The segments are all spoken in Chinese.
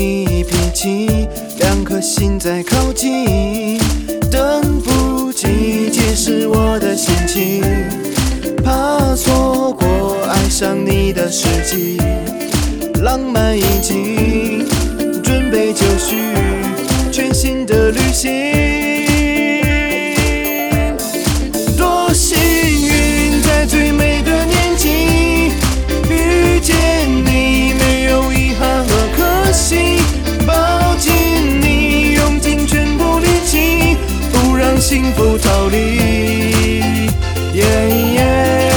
你脾气，两颗心在靠近，等不及解释我的心情，怕错过爱上你的时机，浪漫已经准备就绪，福逃离。耶耶，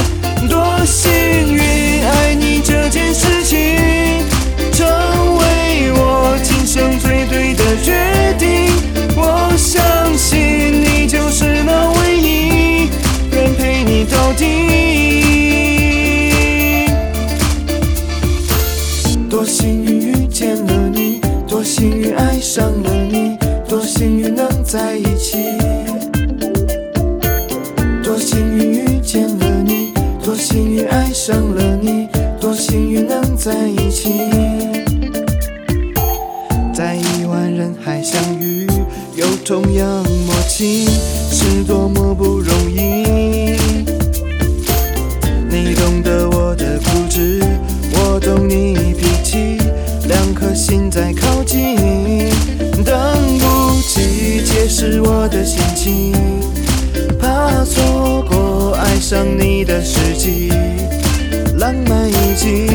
多幸运，爱你这件事情，成为我今生最对的决定。我相信你就是那唯一，愿陪你到底。多幸运遇见了你，多幸运爱上了幸运能在一起。在亿万人海相遇，有同样默契，是多么不容易。你懂得我的固执，我懂你脾气，两颗心在靠近，等不及解释我的心情，怕错过爱上你的时机，浪漫已经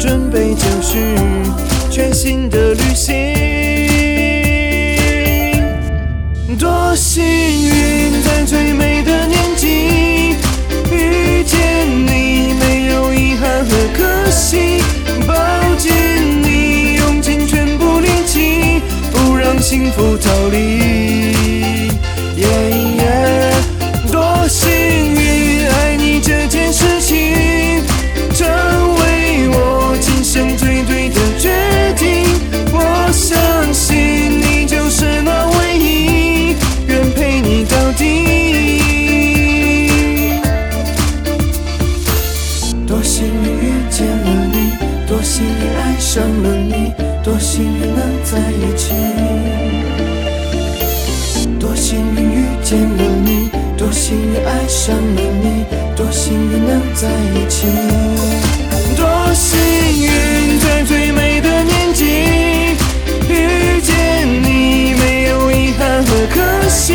准备就绪，全新的旅行。多幸运，在最美的年纪遇见你，没有遗憾和可惜。抱紧你，用尽全部力气，不让幸福逃离。你，多幸运能在一起，多幸运遇见了你，多幸运爱上了你，多幸运能在一起，多幸运在最美的年纪遇见你，没有遗憾和可惜，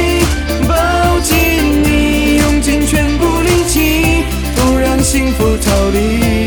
抱紧你，用尽全部力气，不让幸福逃离。